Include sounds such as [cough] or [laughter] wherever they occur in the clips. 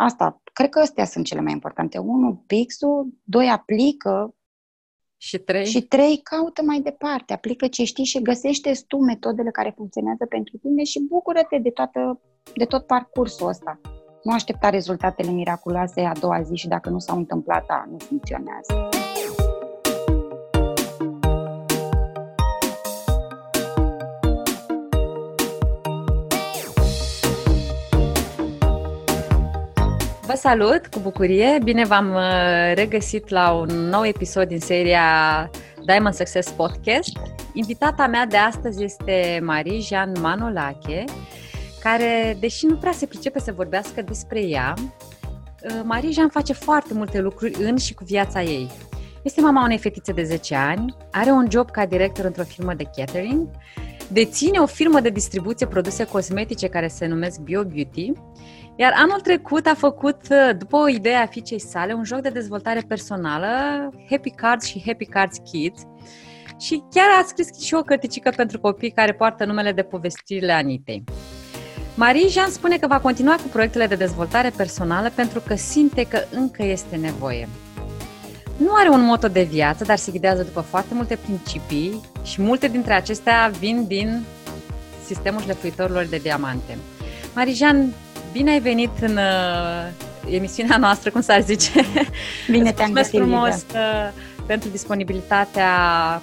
asta, cred că astea sunt cele mai importante. Unu, pixul, doi, aplică și trei? Și trei, caută mai departe, aplică ce știi și găsește tu metodele care funcționează pentru tine și bucură-te de, toată, de tot parcursul ăsta. Nu aștepta rezultatele miraculoase a doua zi și dacă nu s-au întâmplat, a, nu funcționează. Vă salut cu bucurie! Bine v-am uh, regăsit la un nou episod din seria Diamond Success Podcast. Invitata mea de astăzi este Marie-Jean Manolache, care, deși nu prea se pricepe să vorbească despre ea, uh, Marie-Jean face foarte multe lucruri în și cu viața ei. Este mama unei fetițe de 10 ani, are un job ca director într-o firmă de catering, deține o firmă de distribuție produse cosmetice care se numesc Bio Beauty iar anul trecut a făcut, uh, după o idee a fiicei sale, un joc de dezvoltare personală, Happy Cards și Happy Cards Kids, și chiar a scris și o cărticică pentru copii care poartă numele de povestirile Anitei. Marie Jean spune că va continua cu proiectele de dezvoltare personală pentru că simte că încă este nevoie. Nu are un moto de viață, dar se ghidează după foarte multe principii și multe dintre acestea vin din sistemul șlefuitorilor de diamante. Marijan Bine ai venit în uh, emisiunea noastră, cum s-ar zice. Bine te-am găsit, frumos uh, pentru disponibilitatea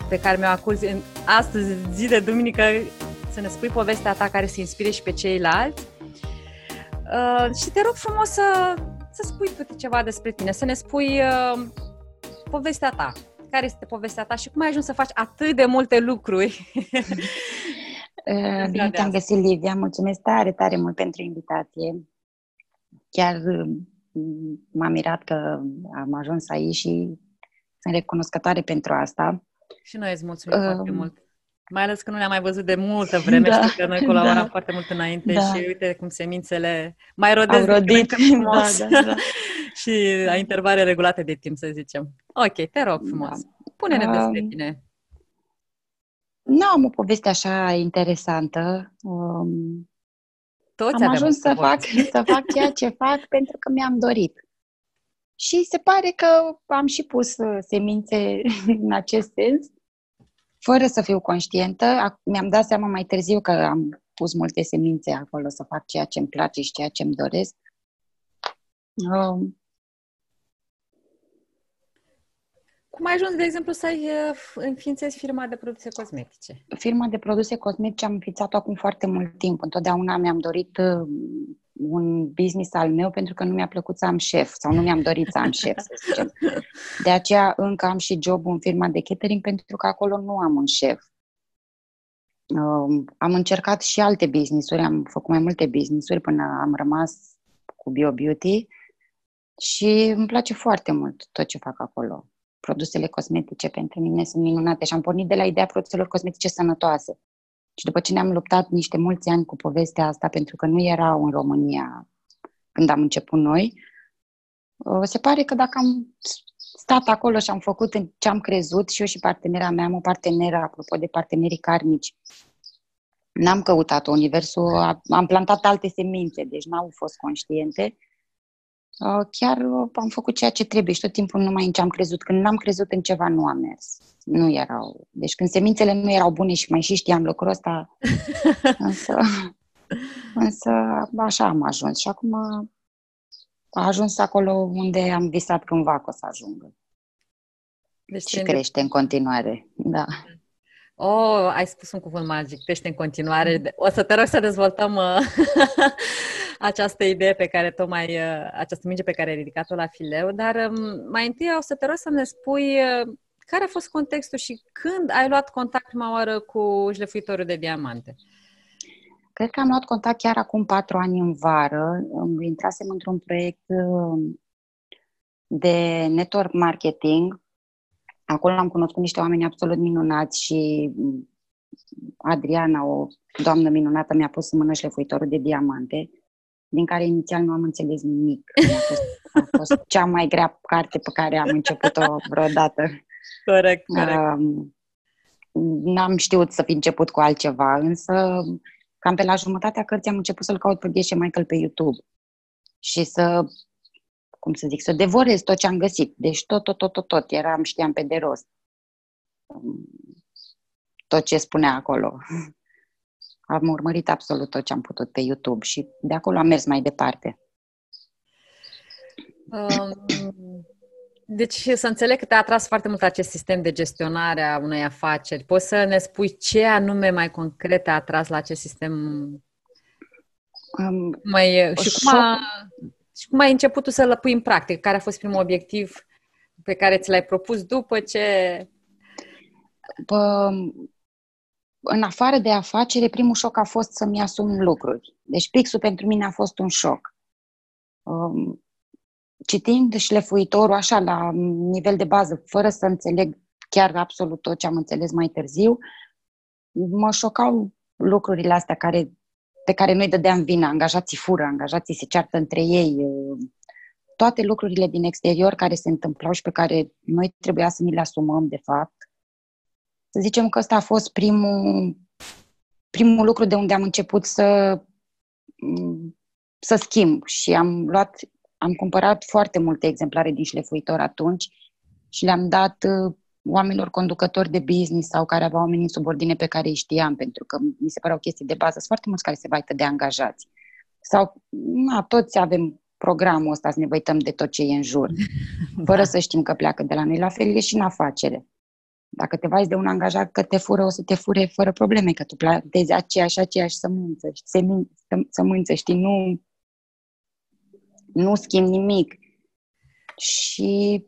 pe care mi-o acuzi în astăzi, zi de duminică, să ne spui povestea ta care să inspire și pe ceilalți. Uh, și te rog frumos să, să spui câte ceva despre tine, să ne spui uh, povestea ta. Care este povestea ta și cum ai ajuns să faci atât de multe lucruri Uh, [laughs] bine te-am găsit, Livia. Mulțumesc tare, tare mult pentru invitație. Chiar uh, m-am mirat că am ajuns aici și sunt recunoscătoare pentru asta. Și noi îți mulțumim uh, foarte mult. Mai ales că nu ne-am mai văzut de multă [laughs] vreme, da, știu că noi colaboram da, foarte mult înainte da. și uite cum semințele mai rodesc Au rodit. frumos da, da, da. [laughs] și la intervale regulate de timp, să zicem. Ok, te rog frumos. Da. Pune-ne despre um, tine. Nu am o poveste așa interesantă. Um, Toți am ajuns să fac, să fac ceea ce [laughs] fac pentru că mi-am dorit. Și se pare că am și pus uh, semințe [laughs] în acest sens, fără să fiu conștientă. Mi-am dat seama mai târziu că am pus multe semințe acolo să fac ceea ce îmi place și ceea ce îmi doresc. Um, Cum ai ajuns, de exemplu, să ai uh, înființezi firma de produse cosmetice? Firma de produse cosmetice am înființat-o acum foarte mult timp. Întotdeauna mi-am dorit uh, un business al meu pentru că nu mi-a plăcut să am șef sau nu mi-am dorit să am șef, să zicem. De aceea încă am și job în firma de catering pentru că acolo nu am un șef. Uh, am încercat și alte business-uri, am făcut mai multe business-uri până am rămas cu Bio Beauty și îmi place foarte mult tot ce fac acolo produsele cosmetice pentru mine sunt minunate și am pornit de la ideea produselor cosmetice sănătoase. Și după ce ne-am luptat niște mulți ani cu povestea asta, pentru că nu erau în România când am început noi, uh, se pare că dacă am stat acolo și am făcut ce am crezut și eu și partenera mea, am o parteneră, apropo de partenerii karmici, n-am căutat universul, am plantat alte semințe, deci n-au fost conștiente Uh, chiar uh, am făcut ceea ce trebuie și tot timpul numai în ce am crezut. Când n-am crezut în ceva, nu am mers. Nu erau. Deci când semințele nu erau bune și mai și știam lucrul ăsta, [laughs] însă, însă așa am ajuns. Și acum a ajuns acolo unde am visat cândva că o să ajungă. Deci și crește în continuare, da. Oh, ai spus un cuvânt magic, crește în continuare. O să te rog să dezvoltăm uh, [laughs] această idee pe care tocmai, uh, această minge pe care ai ridicat-o la fileu, dar um, mai întâi o să te rog să ne spui uh, care a fost contextul și când ai luat contact prima oară cu șlefuitorul de diamante? Cred că am luat contact chiar acum patru ani în vară. Intrasem într-un proiect de network marketing Acolo am cunoscut niște oameni absolut minunați și Adriana, o doamnă minunată, mi-a pus în mână șlefuitorul de diamante, din care inițial nu am înțeles nimic. A fost, a fost cea mai grea carte pe care am început-o vreodată. Corect, corect. Uh, n-am știut să fi început cu altceva, însă cam pe la jumătatea cărții am început să-l caut pe Gheșe Michael pe YouTube. și să, cum să zic, să devorez tot ce am găsit. Deci tot, tot, tot, tot, tot. Eram, știam pe de rost tot ce spunea acolo. [laughs] Am urmărit absolut tot ce am putut pe YouTube și de acolo am mers mai departe. Um, deci să înțeleg că te-a atras foarte mult acest sistem de gestionare a unei afaceri. Poți să ne spui ce anume mai concret te-a atras la acest sistem? Um, mai, și, cum a, și cum ai început tu să-l pui în practică? Care a fost primul obiectiv pe care ți l-ai propus după ce... Pă, în afară de afacere, primul șoc a fost să-mi asum lucruri. Deci pixul pentru mine a fost un șoc. Um, citind șlefuitorul așa la nivel de bază, fără să înțeleg chiar absolut tot ce am înțeles mai târziu, mă șocau lucrurile astea care, pe care noi dădeam vina. Angajații fură, angajații se ceartă între ei. Toate lucrurile din exterior care se întâmplau și pe care noi trebuia să ni le asumăm, de fapt. Să zicem că ăsta a fost primul, primul lucru de unde am început să, să schimb și am luat am cumpărat foarte multe exemplare din șlefuitor atunci și le-am dat uh, oamenilor conducători de business sau care aveau oamenii în subordine pe care îi știam, pentru că mi se păreau chestii de bază. Sunt foarte mulți care se vaită de angajați. Sau, na, toți avem programul ăsta să ne văităm de tot ce e în jur, [laughs] fără da. să știm că pleacă de la noi. La fel e și în afacere. Dacă te vai de un angajat că te fură, o să te fure fără probleme, că tu plantezi aceeași, aceeași sămânță, sămânță, știi, nu nu schimb nimic. Și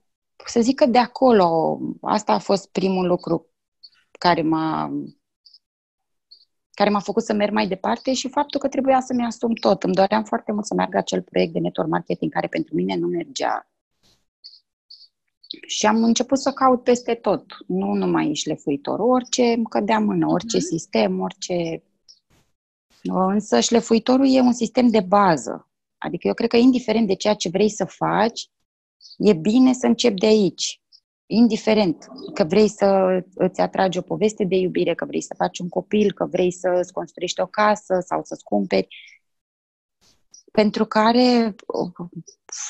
să zic că de acolo, asta a fost primul lucru care m-a care m-a făcut să merg mai departe și faptul că trebuia să-mi asum tot. Îmi doream foarte mult să meargă acel proiect de network marketing care pentru mine nu mergea. Și am început să caut peste tot, nu numai șlefuitor, orice îmi cădea mână, orice mm-hmm. sistem, orice... Însă șlefuitorul e un sistem de bază. Adică eu cred că indiferent de ceea ce vrei să faci, e bine să începi de aici. Indiferent că vrei să îți atragi o poveste de iubire, că vrei să faci un copil, că vrei să îți construiești o casă sau să-ți cumperi. Pentru care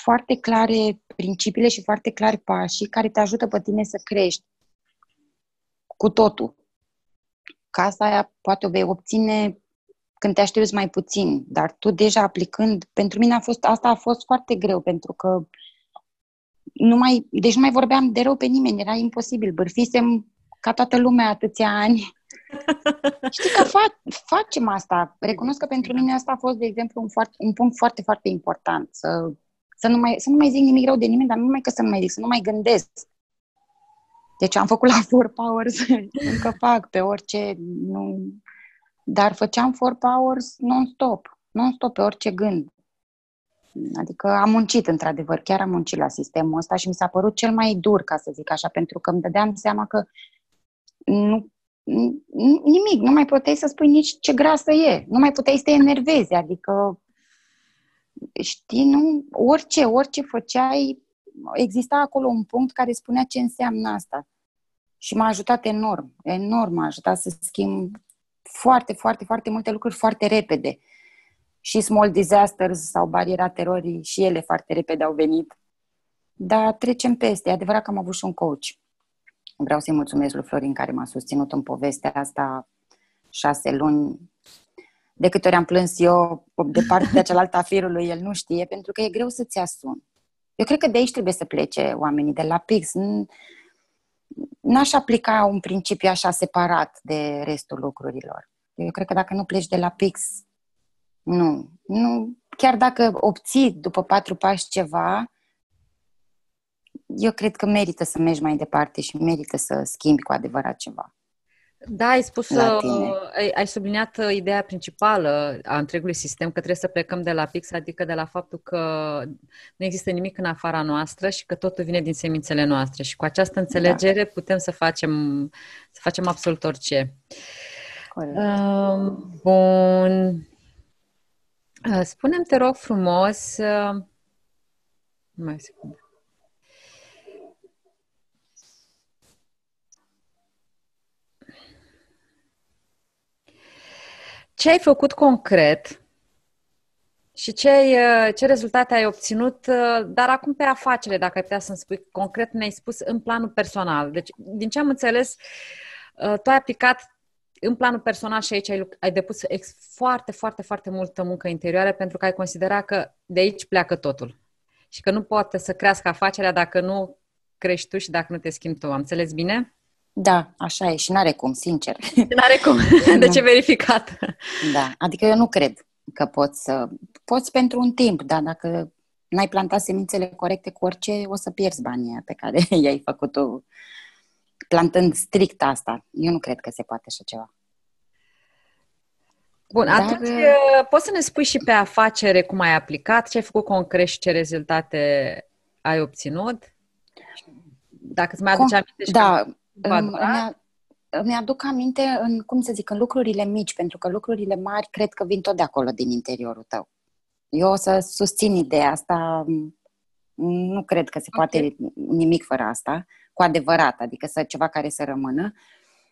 foarte clare principiile și foarte clari pașii care te ajută pe tine să crești cu totul. Casa aia poate o vei obține când te aștepți mai puțin, dar tu deja aplicând, pentru mine a fost, asta a fost foarte greu, pentru că nu mai, deci nu mai vorbeam de rău pe nimeni, era imposibil, bârfisem ca toată lumea atâția ani. [laughs] Știi că fa- facem asta. Recunosc că pentru mine asta a fost, de exemplu, un, foarte, un punct foarte, foarte important. Să, să, nu mai, să nu mai zic nimic rău de nimeni, dar nu numai că să nu mai zic, să nu mai gândesc. Deci am făcut la Four Powers, [laughs] încă fac pe orice, nu, dar făceam four powers non-stop, non-stop pe orice gând. Adică am muncit, într-adevăr, chiar am muncit la sistemul ăsta și mi s-a părut cel mai dur, ca să zic așa, pentru că îmi dădeam seama că nu, nimic, nu mai puteai să spui nici ce grasă e, nu mai puteai să te enervezi, adică știi, nu, orice, orice făceai, exista acolo un punct care spunea ce înseamnă asta. Și m-a ajutat enorm, enorm m-a ajutat să schimb foarte, foarte, foarte multe lucruri foarte repede. Și Small Disasters sau Bariera Terorii și ele foarte repede au venit. Dar trecem peste. E adevărat că am avut și un coach. Vreau să-i mulțumesc lui Florin care m-a susținut în povestea asta șase luni. De câte ori am plâns eu de partea de cealaltă a firului, el nu știe, pentru că e greu să-ți asumi. Eu cred că de aici trebuie să plece oamenii, de la Pix n-aș aplica un principiu așa separat de restul lucrurilor. Eu cred că dacă nu pleci de la pix, nu. nu chiar dacă obții după patru pași ceva, eu cred că merită să mergi mai departe și merită să schimbi cu adevărat ceva. Da, ai spus, uh, ai, ai subliniat uh, ideea principală a întregului sistem, că trebuie să plecăm de la pix, adică de la faptul că nu există nimic în afara noastră și că totul vine din semințele noastre. Și cu această înțelegere da. putem să facem, să facem absolut orice. Uh, bun. Uh, spune-mi, te rog frumos, uh, mai secundă. Ce ai făcut concret Și ce, uh, ce rezultate ai obținut, uh, dar acum pe afacere, dacă ai putea să-mi spui concret, ne-ai spus în planul personal. Deci, din ce am înțeles, uh, tu ai aplicat în planul personal și aici ai, ai depus ex, foarte, foarte, foarte multă muncă interioară pentru că ai considerat că de aici pleacă totul și că nu poate să crească afacerea dacă nu crești tu și dacă nu te schimbi tu. Am înțeles bine? Da, așa e și n-are cum, sincer. [laughs] N-are cum, [laughs] de ce verificat? Da, adică eu nu cred că poți să... Poți pentru un timp, dar dacă n-ai plantat semințele corecte cu orice, o să pierzi banii pe care [laughs] i-ai făcut-o plantând strict asta. Eu nu cred că se poate așa ceva. Bun, Dar... atunci uh, poți să ne spui și pe afacere cum ai aplicat, ce ai făcut concret și ce rezultate ai obținut? Dacă îți mai aduce aminte și Da, îmi, îmi aduc aminte în, cum să zic, în lucrurile mici, pentru că lucrurile mari cred că vin tot de acolo, din interiorul tău. Eu o să susțin ideea asta, nu cred că se okay. poate nimic fără asta, cu adevărat, adică să ceva care să rămână.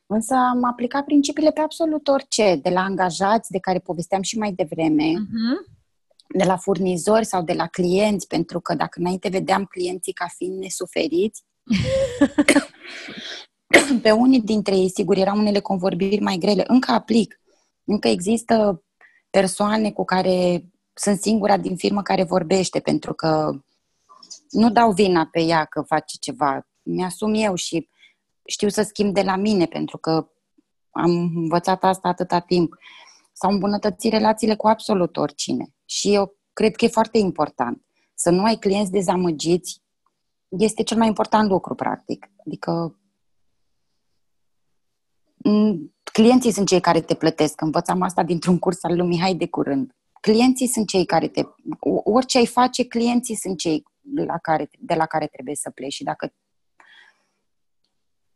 Însă am aplicat principiile pe absolut orice, de la angajați, de care povesteam și mai devreme, uh-huh. de la furnizori sau de la clienți, pentru că dacă înainte vedeam clienții ca fiind nesuferiți, [coughs] pe unii dintre ei, sigur, erau unele convorbiri mai grele. Încă aplic. Încă există persoane cu care sunt singura din firmă care vorbește, pentru că nu dau vina pe ea că face ceva. Mi-asum eu și știu să schimb de la mine, pentru că am învățat asta atâta timp. S-au îmbunătățit relațiile cu absolut oricine. Și eu cred că e foarte important. Să nu ai clienți dezamăgiți este cel mai important lucru, practic. Adică clienții sunt cei care te plătesc. Învățam asta dintr-un curs al lui Mihai de curând. Clienții sunt cei care te... Orice ai face, clienții sunt cei la care, de la care trebuie să pleci. Și dacă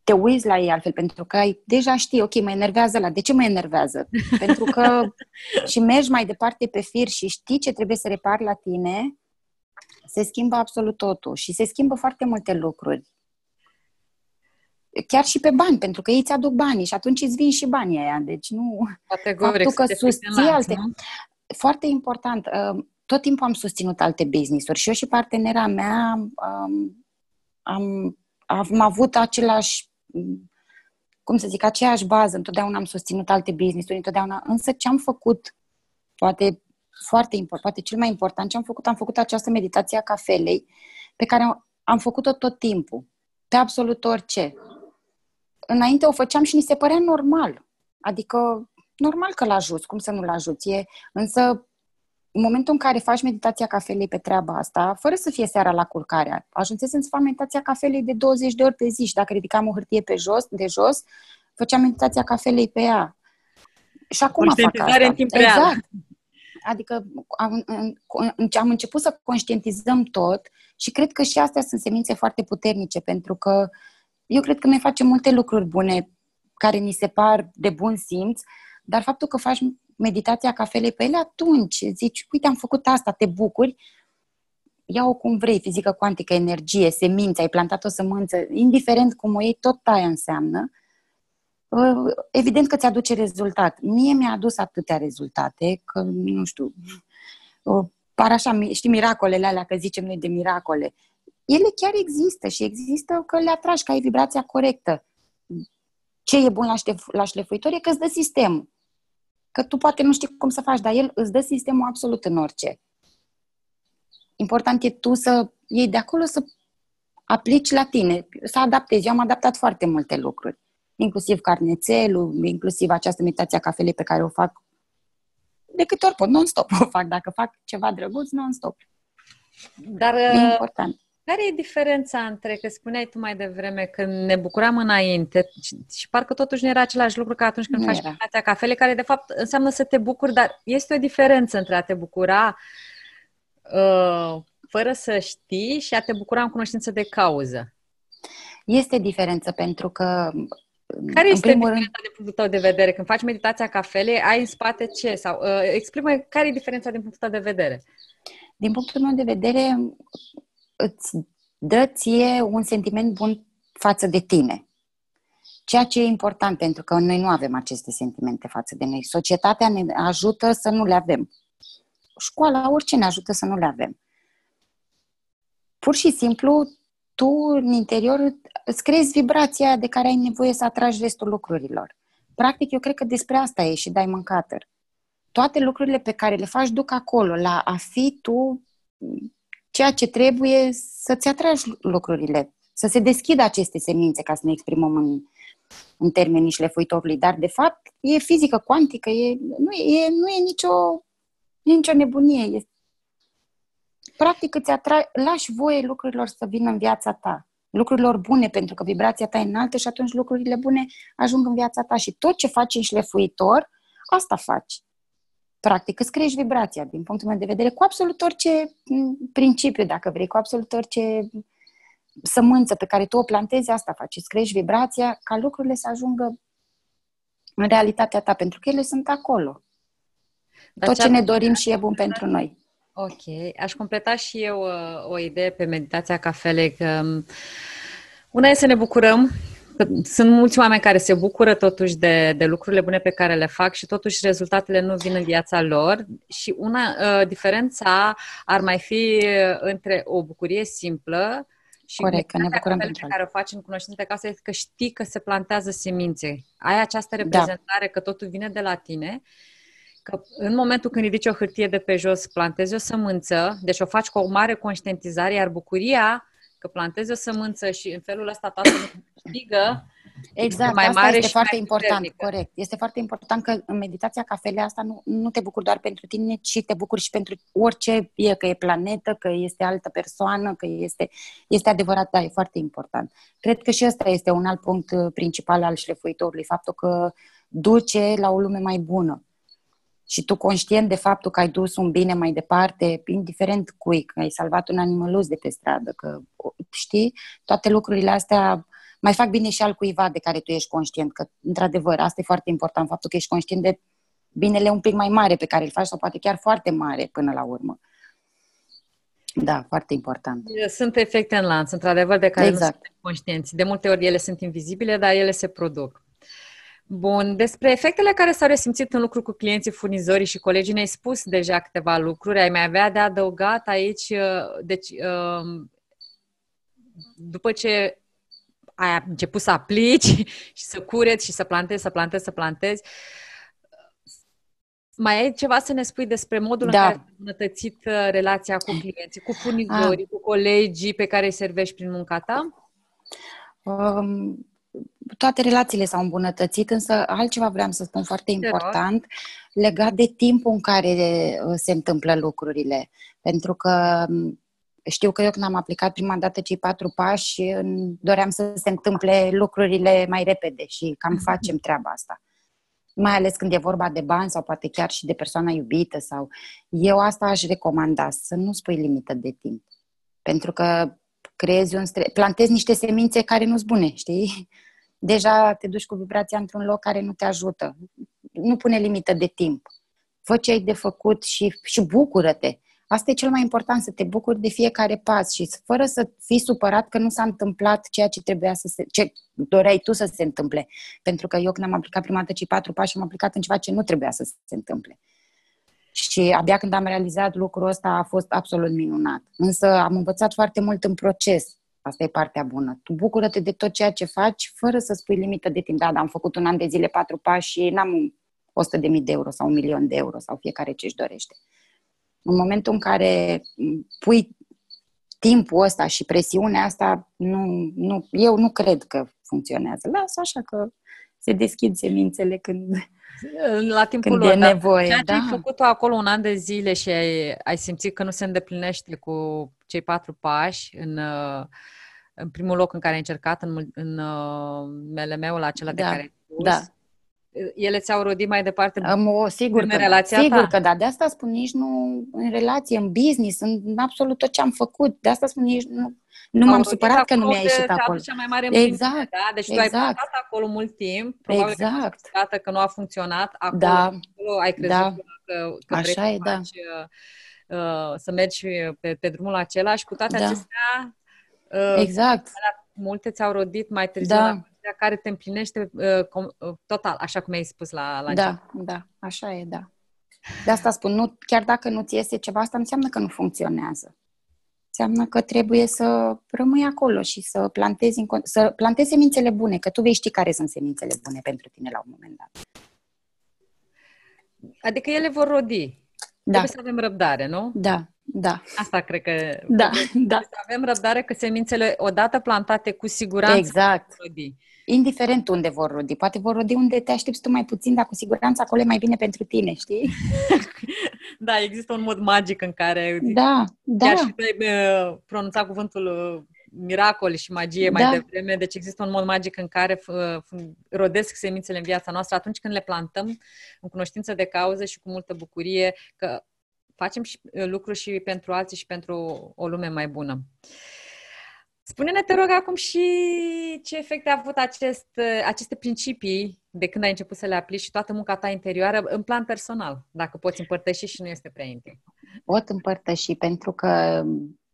te uiți la ei altfel, pentru că ai, deja știi, ok, mă enervează la... De ce mă enervează? pentru că [laughs] și mergi mai departe pe fir și știi ce trebuie să repari la tine, se schimbă absolut totul și se schimbă foarte multe lucruri. Chiar și pe bani, pentru că ei ți aduc banii și atunci îți vin și banii aia. Deci nu... Categoric, Faptul că susții alte... Nu? Foarte important. Uh, tot timpul am susținut alte business-uri și eu și partenera mea um, am, am avut același cum să zic, aceeași bază, întotdeauna am susținut alte business-uri, întotdeauna, însă ce am făcut, poate foarte important, poate cel mai important ce am făcut, am făcut această meditație a cafelei, pe care am făcut-o tot timpul, pe absolut orice. Înainte o făceam și ni se părea normal. Adică, normal că l-ajuți, cum să nu-l ajuți. E, însă, în momentul în care faci meditația cafelei pe treaba asta, fără să fie seara la culcare, ajunsesem să fac meditația cafelei de 20 de ori pe zi și dacă ridicam o hârtie pe jos, de jos, făceam meditația cafelei pe ea. Și acum fac asta. în timp real. Exact. Adică am, am început să conștientizăm tot și cred că și astea sunt semințe foarte puternice, pentru că eu cred că noi facem multe lucruri bune care ni se par de bun simț, dar faptul că faci meditația cafelei pe ele, atunci zici, uite, am făcut asta, te bucuri, ia-o cum vrei, fizică cuantică, energie, semințe, ai plantat o sămânță, indiferent cum o iei, tot aia înseamnă. Uh, evident că ți-aduce rezultat. Mie mi-a adus atâtea rezultate că, nu știu, uh, par așa, știi, miracolele alea, că zicem noi de miracole. Ele chiar există și există că le atragi, că ai vibrația corectă. Ce e bun la, șlef- la șlefuitor e că îți dă sistemul. Că tu poate nu știi cum să faci, dar el îți dă sistemul absolut în orice. Important e tu să iei de acolo să aplici la tine, să adaptezi. Eu am adaptat foarte multe lucruri, inclusiv carnețelul, inclusiv această meditație a cafelei pe care o fac de câte ori pot, non-stop o fac. Dacă fac ceva drăguț, non-stop. Dar e uh, important. Care e diferența între, că spuneai tu mai devreme, că ne bucuram înainte și, și parcă totuși nu era același lucru ca atunci când nu faci meditația cafele, care de fapt înseamnă să te bucuri, dar este o diferență între a te bucura uh, fără să știi și a te bucura în cunoștință de cauză. Este diferență pentru că care este diferența rând... din punctul tău de vedere? Când faci meditația cafelei, ai în spate ce? Sau uh, exprimă care e diferența din punctul tău de vedere? Din punctul meu de vedere, îți dă ție un sentiment bun față de tine. Ceea ce e important, pentru că noi nu avem aceste sentimente față de noi. Societatea ne ajută să nu le avem. școala, orice ne ajută să nu le avem. Pur și simplu, tu în interior îți creezi vibrația de care ai nevoie să atragi restul lucrurilor. Practic, eu cred că despre asta e și Diamond Cutter. Toate lucrurile pe care le faci duc acolo, la a fi tu ceea ce trebuie să-ți atragi lucrurile, să se deschidă aceste semințe, ca să ne exprimăm în, în termenii șlefuitorului. Dar, de fapt, e fizică cuantică, e, nu, e, nu e nicio, nu e nicio nebunie. E, practic, îți atra- lași voie lucrurilor să vină în viața ta. Lucrurilor bune, pentru că vibrația ta e înaltă și atunci lucrurile bune ajung în viața ta. Și tot ce faci în șlefuitor, asta faci practic îți crești vibrația din punctul meu de vedere cu absolut orice principiu, dacă vrei, cu absolut orice sămânță pe care tu o plantezi, asta faci. Îți crești vibrația ca lucrurile să ajungă în realitatea ta, pentru că ele sunt acolo. Dar Tot ce ne dorim și e bun pentru noi. Ok. Aș completa și eu uh, o idee pe meditația cafelei, că um, una e să ne bucurăm sunt mulți oameni care se bucură totuși de, de lucrurile bune pe care le fac și totuși rezultatele nu vin în viața lor și una uh, diferența ar mai fi uh, între o bucurie simplă și Corect, că ne bucurăm pentru care o faci în cunoștință de casă este că știi că se plantează semințe. Ai această da. reprezentare da. că totul vine de la tine că în momentul când ridici o hârtie de pe jos, plantezi o sămânță, deci o faci cu o mare conștientizare, iar bucuria că plantezi o sămânță și în felul ăsta toată câștigă Exact, mai asta mare este și foarte mai important, puternică. corect. Este foarte important că în meditația cafelea asta nu, nu te bucuri doar pentru tine, ci te bucuri și pentru orice e, că e planetă, că este altă persoană, că este, este adevărat, da, e foarte important. Cred că și ăsta este un alt punct uh, principal al șlefuitorului, faptul că duce la o lume mai bună și tu conștient de faptul că ai dus un bine mai departe, indiferent cui, că ai salvat un animălus de pe stradă, că știi, toate lucrurile astea mai fac bine și al cuiva de care tu ești conștient, că într-adevăr asta e foarte important, faptul că ești conștient de binele un pic mai mare pe care îl faci sau poate chiar foarte mare până la urmă. Da, foarte important. Sunt efecte în lanț, într-adevăr, de care exact. nu suntem conștienți. De multe ori ele sunt invizibile, dar ele se produc. Bun, despre efectele care s-au resimțit în lucru cu clienții, furnizorii și colegii ne-ai spus deja câteva lucruri. Ai mai avea de adăugat aici, uh, deci uh, după ce ai început să aplici [laughs] și să cureți și să plantezi, să plantezi, să plantezi, mai ai ceva să ne spui despre modul da. în care ai îmbunătățit uh, relația cu clienții, cu furnizorii, ah. cu colegii pe care îi servești prin munca ta? Um, toate relațiile s-au îmbunătățit, însă altceva vreau să spun foarte important legat de timpul în care uh, se întâmplă lucrurile. Pentru că um, știu că eu când am aplicat prima dată cei patru pași, doream să se întâmple lucrurile mai repede și cam mhm. facem treaba asta. Mai ales când e vorba de bani sau poate chiar și de persoana iubită sau... Eu asta aș recomanda, să nu spui limită de timp. Pentru că creezi un stres, plantezi niște semințe care nu-s bune, știi? Deja te duci cu vibrația într-un loc care nu te ajută. Nu pune limită de timp. Fă ce ai de făcut și, și bucură-te. Asta e cel mai important, să te bucuri de fiecare pas și fără să fii supărat că nu s-a întâmplat ceea ce trebuia să se, ce doreai tu să se întâmple. Pentru că eu când am aplicat prima dată cei patru pași, am aplicat în ceva ce nu trebuia să se întâmple. Și abia când am realizat lucrul ăsta a fost absolut minunat. Însă am învățat foarte mult în proces. Asta e partea bună. Tu bucură-te de tot ceea ce faci fără să spui limită de timp. Da, dar am făcut un an de zile patru pași și n-am 100 de mii de euro sau un milion de euro sau fiecare ce își dorește. În momentul în care pui timpul ăsta și presiunea asta, nu, nu, eu nu cred că funcționează. Lasă așa că se deschid semințele când, la timpul când lor, e nevoie. Ceea da. ce ai făcut acolo un an de zile și ai, ai simțit că nu se îndeplinește cu cei patru pași în, în primul loc în care ai încercat, în, în uh, MLM-ul acela da. de care ai spus, da ele ți-au rodit mai departe Am o, sigur în că, relația sigur ta? că da. De asta spun nici nu în relație, în business, în absolut tot ce am făcut. De asta spun nici nu, nu m-am supărat că nu mi-a ieșit acolo. Cea mai mare exact. da? Deci exact. tu ai exact. acolo mult timp, probabil exact. că că nu a funcționat. Acolo, da. acolo ai crezut da. că, că Așa vrei e, să, da. faci, uh, să mergi pe, pe drumul acela și cu toate da. acestea uh, exact. multe ți-au rodit mai târziu da care te împlinește uh, com, uh, total, așa cum ai spus la, la Da, început. da, așa e, da. De asta spun, nu, chiar dacă nu ți iese ceva, asta înseamnă că nu funcționează. Înseamnă că trebuie să rămâi acolo și să plantezi, să plantezi semințele bune, că tu vei ști care sunt semințele bune pentru tine la un moment dat. Adică ele vor rodi. Da. Trebuie să avem răbdare, nu? Da, da. Asta cred că... Da, da. Să avem răbdare că semințele, odată plantate, cu siguranță exact. vor rodi. Indiferent unde vor rodi. Poate vor rodi unde te aștepți tu mai puțin, dar cu siguranță acolo e mai bine pentru tine, știi? [laughs] da, există un mod magic în care... Da, da. Chiar și tu ai uh, pronunțat cuvântul uh, miracol și magie mai da. devreme, deci există un mod magic în care rodesc semințele în viața noastră atunci când le plantăm în cunoștință de cauză și cu multă bucurie că facem și uh, lucruri și pentru alții și pentru o lume mai bună. Spune-ne, te rog, acum și ce efecte a avut acest, uh, aceste principii de când ai început să le aplici și toată munca ta interioară în plan personal, dacă poți împărtăși și nu este prea intim. Pot împărtăși pentru că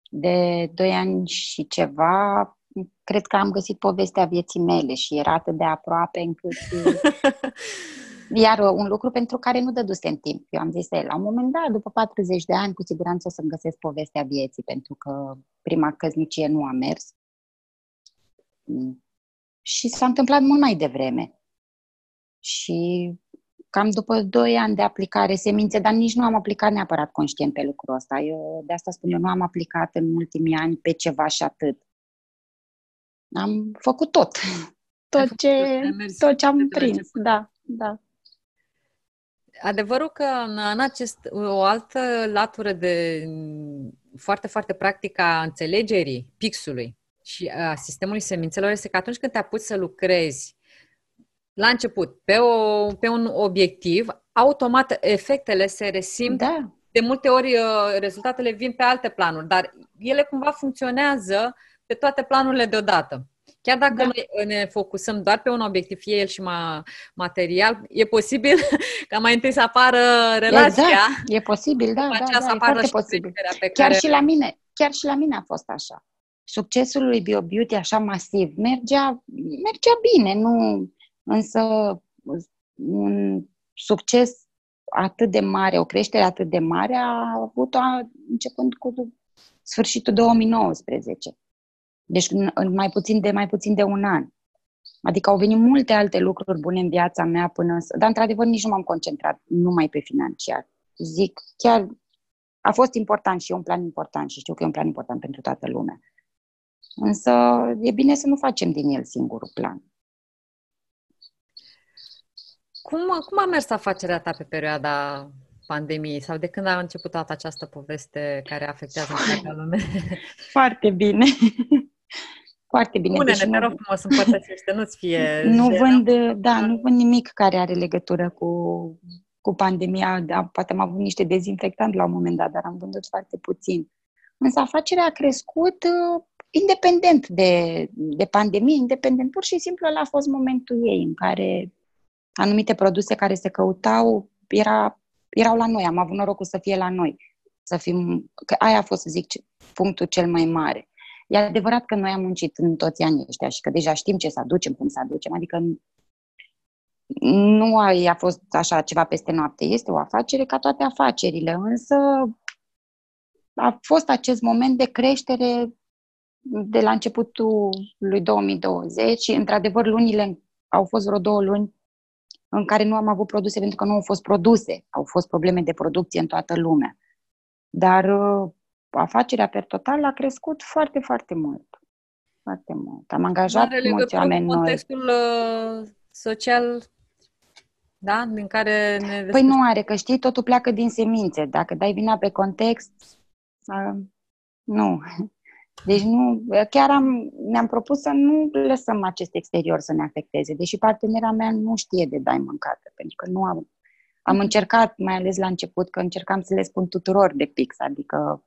de doi ani și ceva, cred că am găsit povestea vieții mele și era atât de aproape încât... [laughs] Iar un lucru pentru care nu dădusem timp. Eu am zis, la un moment dat, după 40 de ani, cu siguranță o să-mi găsesc povestea vieții, pentru că prima căsnicie nu a mers. Și s-a întâmplat mult mai devreme. Și cam după 2 ani de aplicare semințe, dar nici nu am aplicat neapărat conștient pe lucrul ăsta. Eu de asta spun, eu nu am aplicat în ultimii ani pe ceva și atât. Am făcut tot. Tot ce, tot ce am prins. Da, da. Adevărul că în acest, o altă latură de foarte, foarte practică a înțelegerii pixului și a sistemului semințelor este că atunci când te apuci să lucrezi la început pe, o, pe un obiectiv, automat efectele se resimt. Da. De multe ori uh, rezultatele vin pe alte planuri, dar ele cumva funcționează pe toate planurile deodată. Chiar dacă da. noi ne focusăm doar pe un obiectiv, fie el și ma, material, e posibil [laughs] ca mai întâi să apară relația. Exact. E posibil, da, da, da, să apară e foarte posibil. Pe chiar, care... și la mine, chiar și la mine a fost așa. Succesul lui BioBeauty așa masiv mergea, mergea bine, nu, însă un succes atât de mare, o creștere atât de mare a avut-o începând cu sfârșitul 2019. Deci în mai puțin de mai puțin de un an. Adică au venit multe alte lucruri bune în viața mea până să... Dar, într-adevăr, nici nu m-am concentrat numai pe financiar. Zic, chiar a fost important și e un plan important și știu că e un plan important pentru toată lumea. Însă e bine să nu facem din el singurul plan. Cum, cum a mers afacerea ta pe perioada pandemiei sau de când a început toată această poveste care afectează întreaga lume? [laughs] Foarte bine. Foarte bine. Spune-ne, deci te rog frumos, împărtășește, nu-ți fie... Nu vând, da, nu vând nimic care are legătură cu, cu pandemia. Da, poate am avut niște dezinfectant la un moment dat, dar am vândut foarte puțin. Însă afacerea a crescut uh, independent de, de pandemie, independent, pur și simplu ăla a fost momentul ei în care anumite produse care se căutau era, erau la noi, am avut norocul să fie la noi. Să fim, că aia a fost, să zic, punctul cel mai mare. E adevărat că noi am muncit în toți anii ăștia și că deja știm ce să aducem, cum să aducem, adică nu a, a fost așa ceva peste noapte. Este o afacere ca toate afacerile, însă a fost acest moment de creștere de la începutul lui 2020 și, într-adevăr, lunile au fost vreo două luni în care nu am avut produse pentru că nu au fost produse. Au fost probleme de producție în toată lumea. Dar uh, afacerea per total a crescut foarte, foarte mult. Foarte mult. Am angajat Are mulți oameni noi. contextul uh, social da? din care ne... Păi nu are, că știi, totul pleacă din semințe. Dacă dai vina pe context, uh, nu. [laughs] Deci nu, chiar am, ne-am propus să nu lăsăm acest exterior să ne afecteze, deși partenera mea nu știe de dai mâncată, pentru că nu am, am încercat, mai ales la început, că încercam să le spun tuturor de pix, adică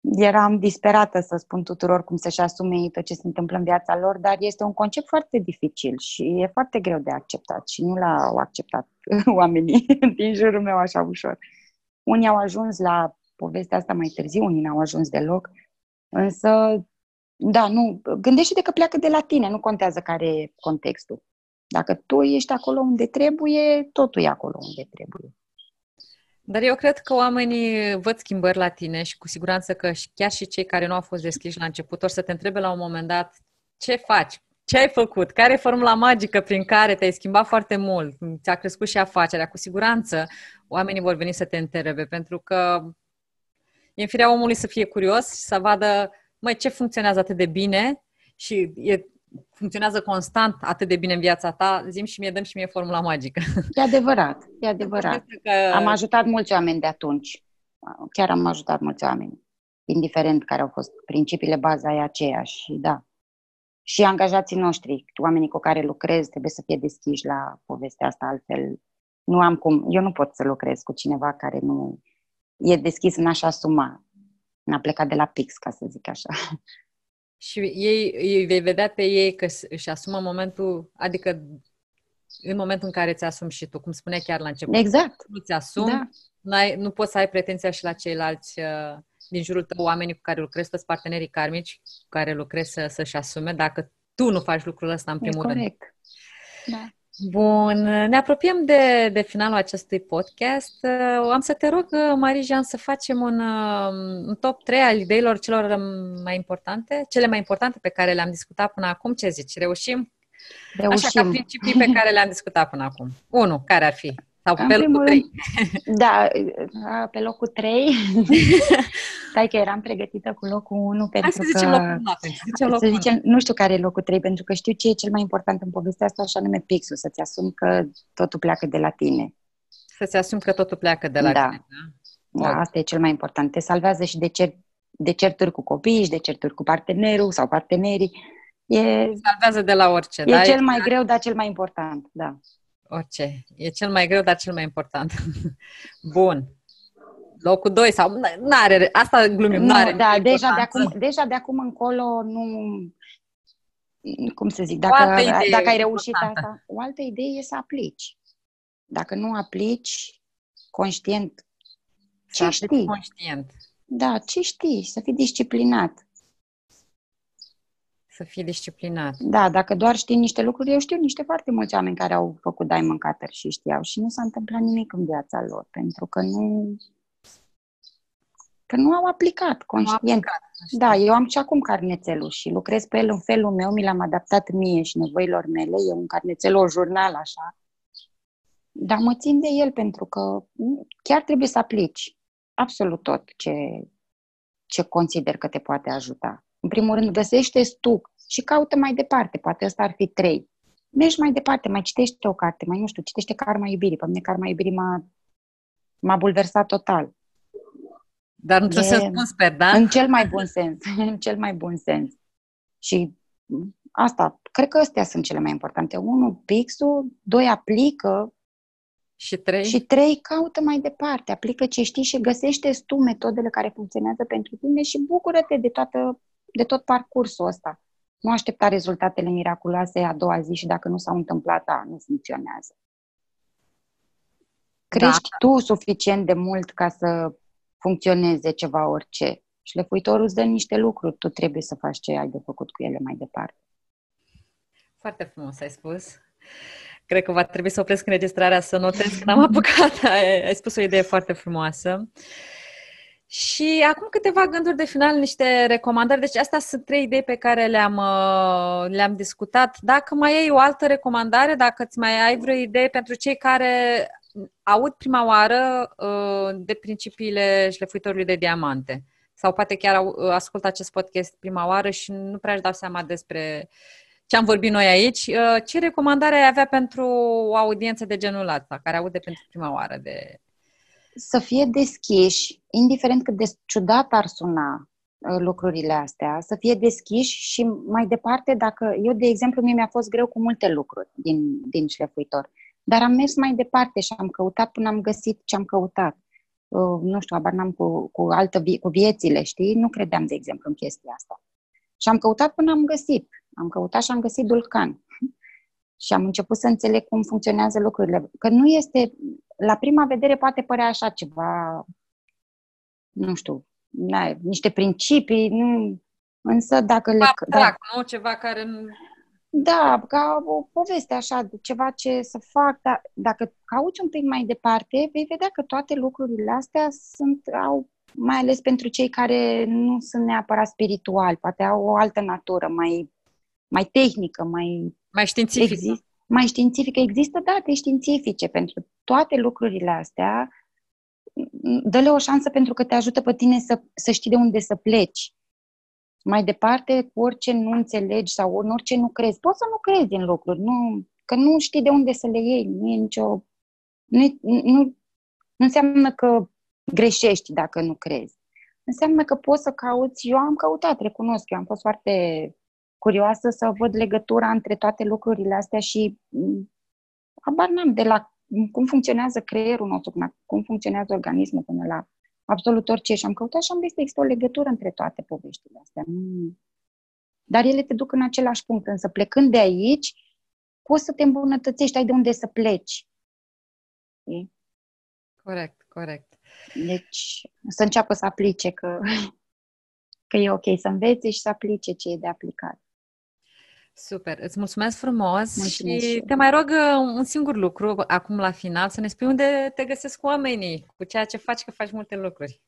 eram disperată să spun tuturor cum să-și asume tot ce se întâmplă în viața lor, dar este un concept foarte dificil și e foarte greu de acceptat și nu l-au acceptat [laughs] oamenii din jurul meu așa ușor. Unii au ajuns la povestea asta mai târziu, unii n-au ajuns deloc, Însă, da, nu, gândește-te că pleacă de la tine, nu contează care e contextul. Dacă tu ești acolo unde trebuie, totul e acolo unde trebuie. Dar eu cred că oamenii văd schimbări la tine și cu siguranță că chiar și cei care nu au fost deschiși la început o să te întrebe la un moment dat ce faci, ce ai făcut, care e formula magică prin care te-ai schimbat foarte mult, ți-a crescut și afacerea. Cu siguranță oamenii vor veni să te întrebe pentru că e în firea omului să fie curios și să vadă, măi, ce funcționează atât de bine? Și e funcționează constant atât de bine în viața ta, zim și mie, dăm și mie formula magică. E adevărat, e adevărat. Că... Am ajutat mulți oameni de atunci. Chiar am ajutat mulți oameni. Indiferent care au fost principiile, baza e aceeași. Da. Și angajații noștri, oamenii cu care lucrez, trebuie să fie deschiși la povestea asta, altfel nu am cum. Eu nu pot să lucrez cu cineva care nu e deschis în așa suma. N-a plecat de la pix, ca să zic așa. Și ei, ei vei vedea pe ei că își asumă momentul, adică în momentul în care ți asumi și tu, cum spunea chiar la început. Exact. Nu ți asumi, da. N-ai, nu poți să ai pretenția și la ceilalți uh, din jurul tău, oamenii cu care lucrezi, toți partenerii karmici cu care lucrezi să, să-și asume, dacă tu nu faci lucrul ăsta în primul e corect. rând. Da. Bun, ne apropiem de, de finalul acestui podcast. Uh, am să te rog, uh, Marijan, să facem un, uh, un top 3 al ideilor celor mai importante, cele mai importante pe care le-am discutat până acum. Ce zici? Reușim? Reușim. Așa ca principii pe care le-am discutat până acum. Unu, care ar fi? Sau în pe locul 3. Da, pe locul 3. Stai că eram pregătită cu locul 1 pentru Hai să zicem că... locul 1. Zicem locul să zicem, nu știu care e locul 3, pentru că știu ce e cel mai important în povestea asta, așa nume pixul, să-ți asumi că totul pleacă de la tine. Să-ți asumi că totul pleacă de la da. tine. Da, da asta e cel mai important. Te salvează și de, cer, de certuri cu copiii și de certuri cu partenerul sau partenerii. E, salvează de la orice, e da? cel mai greu, dar cel mai important, da. Orice. E cel mai greu, dar cel mai important. [laughs] Bun. Locul 2 sau... Nu are asta glumim, nu are da, deja de, acum, deja de acum încolo nu... Cum să zic, dacă, dacă ai reușit importantă. asta, o altă idee e să aplici. Dacă nu aplici conștient, ce știi? Conștient. Da, ce știi? Să fii disciplinat. Să fii disciplinat. Da, dacă doar știi niște lucruri, eu știu niște foarte mulți oameni care au făcut Diamond Cutter și știau și nu s-a întâmplat nimic în viața lor, pentru că nu că nu au aplicat conștient. Au aplicat, da, eu am și acum carnețelul și lucrez pe el în felul meu, mi l-am adaptat mie și nevoilor mele, e un carnețel, o jurnal așa. Dar mă țin de el pentru că chiar trebuie să aplici absolut tot ce, ce consider că te poate ajuta. În primul rând, găsește tu și caută mai departe. Poate ăsta ar fi trei. Mergi mai departe, mai citește o carte, mai nu știu, citește Karma Iubirii. Pe mine Karma Iubirii m-a, m-a bulversat total. Dar într-un sens bun, sper, da? În cel mai bun sens. [laughs] în cel mai bun sens. Și asta, cred că astea sunt cele mai importante. Unu, pixul, doi, aplică. Și trei? Și trei, caută mai departe. Aplică ce știi și găsește tu metodele care funcționează pentru tine și bucură-te de, toată, de tot parcursul ăsta. Nu aștepta rezultatele miraculoase a doua zi și dacă nu s-au întâmplat, a, nu funcționează. Crești da. tu suficient de mult ca să funcționeze ceva orice. Șlefuitorul îți dă niște lucruri, tu trebuie să faci ce ai de făcut cu ele mai departe. Foarte frumos ai spus. Cred că va trebui să opresc înregistrarea să notez că n-am [laughs] apucat. Ai, ai spus o idee foarte frumoasă. Și acum câteva gânduri de final, niște recomandări. Deci astea sunt trei idei pe care le-am, uh, le-am discutat. Dacă mai ai o altă recomandare, dacă îți mai ai vreo idee pentru cei care aud prima oară uh, de principiile șlefuitorului de diamante sau poate chiar uh, ascult acest podcast prima oară și nu prea își dau seama despre ce am vorbit noi aici. Uh, ce recomandare ai avea pentru o audiență de genul ăsta, care aude pentru prima oară de... Să fie deschiși, indiferent cât de ciudat ar suna lucrurile astea, să fie deschiși și mai departe, dacă eu, de exemplu, mie mi-a fost greu cu multe lucruri din, din șlefuitor. Dar am mers mai departe și am căutat până am găsit ce am căutat. Uh, nu știu, abar n-am cu, cu, altă vie- cu viețile, știi? Nu credeam, de exemplu, în chestia asta. Și am căutat până am găsit. Am căutat și am găsit Dulcan. Și am început să înțeleg cum funcționează lucrurile. Că nu este, la prima vedere poate părea așa ceva, nu știu, na, niște principii, nu, însă dacă le... Abstract, nu? Ceva care nu Da, ca o poveste așa, de ceva ce să fac, dar dacă cauți un pic mai departe, vei vedea că toate lucrurile astea sunt, au, mai ales pentru cei care nu sunt neapărat spirituali, poate au o altă natură, mai, mai tehnică, mai... Mai științifică. Exist, mai științifică. Există date științifice pentru toate lucrurile astea. Dă-le o șansă pentru că te ajută pe tine să, să știi de unde să pleci mai departe, cu orice nu înțelegi sau în orice nu crezi, poți să nu crezi în lucruri, nu, că nu știi de unde să le iei, nu e nicio... Nu, nu, nu înseamnă că greșești dacă nu crezi. Înseamnă că poți să cauți, eu am căutat, recunosc, eu am fost foarte curioasă să văd legătura între toate lucrurile astea și mm, abar n-am de la cum funcționează creierul nostru, cum funcționează organismul până la absolut orice și am căutat și am văzut că există o legătură între toate poveștile astea. Dar ele te duc în același punct, însă plecând de aici, poți să te îmbunătățești, ai de unde să pleci. E? Corect, corect. Deci să înceapă să aplice că, [laughs] că e ok să învețe și să aplice ce e de aplicat. Super, îți mulțumesc frumos mulțumesc și te mai rog uh, un singur lucru acum la final, să ne spui unde te găsesc oamenii, cu ceea ce faci, că faci multe lucruri.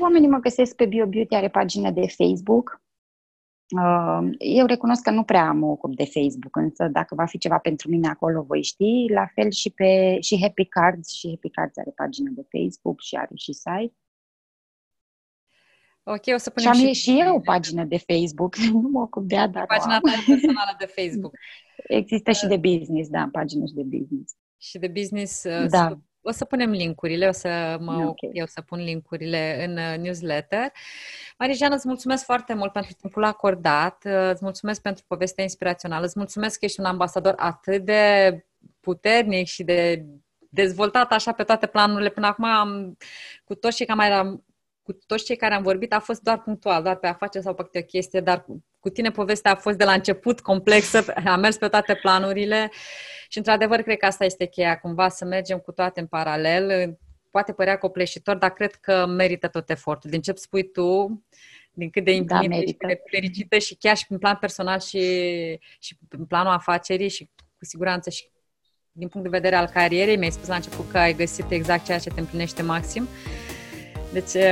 Oamenii mă găsesc pe BioBeauty, are pagină de Facebook. Uh, eu recunosc că nu prea mă ocup de Facebook, însă dacă va fi ceva pentru mine acolo, voi ști. La fel și pe și Happy Cards, și Happy Cards are pagină de Facebook și are și site. Ok, o să punem și am și, și eu o pagină de Facebook, [laughs] nu mă ocup de ea, dar Pagina ta personală de Facebook. [laughs] Există și de business, da, pagină și de business. Și de business, uh, da. o să punem linkurile, o să mă okay. ocup eu să pun linkurile în uh, newsletter. Marijana, îți mulțumesc foarte mult pentru timpul acordat, uh, îți mulțumesc pentru povestea inspirațională, îți mulțumesc că ești un ambasador atât de puternic și de dezvoltat așa pe toate planurile. Până acum am, cu toți cei care am cu toți cei care am vorbit a fost doar punctual, doar pe a face sau pe câte o chestie, dar cu, cu tine povestea a fost de la început complexă, [laughs] a mers pe toate planurile și într-adevăr cred că asta este cheia, cumva să mergem cu toate în paralel. Poate părea copleșitor, dar cred că merită tot efortul. Din ce spui tu, din cât de da, împlinită da, și de fericită și chiar și în plan personal și, și în planul afacerii și cu siguranță și din punct de vedere al carierei, mi-ai spus la început că ai găsit exact ceea ce te împlinește maxim. Uh, deci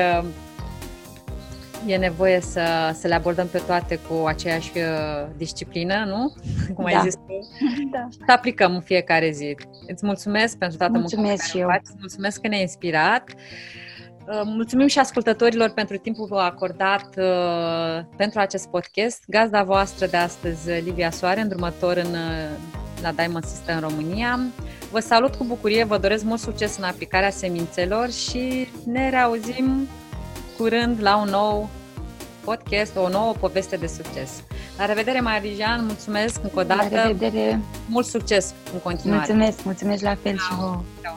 e nevoie să, să le abordăm pe toate cu aceeași uh, disciplină, nu? [laughs] Cum ai da. zis tu. Da. Să aplicăm în fiecare zi. Îți mulțumesc pentru toată mulțumesc munca și eu. Faci. Mulțumesc că ne-ai inspirat. Uh, mulțumim și ascultătorilor pentru timpul acordat uh, pentru acest podcast. Gazda voastră de astăzi, Livia Soare, îndrumător în, la Diamond System în România. Vă salut cu bucurie, vă doresc mult succes în aplicarea semințelor și ne reauzim curând la un nou podcast, o nouă poveste de succes. La revedere, Marijan, mulțumesc încă o dată. La revedere. Mult succes în continuare. Mulțumesc, mulțumesc la fel Ciao. și vouă. Ciao.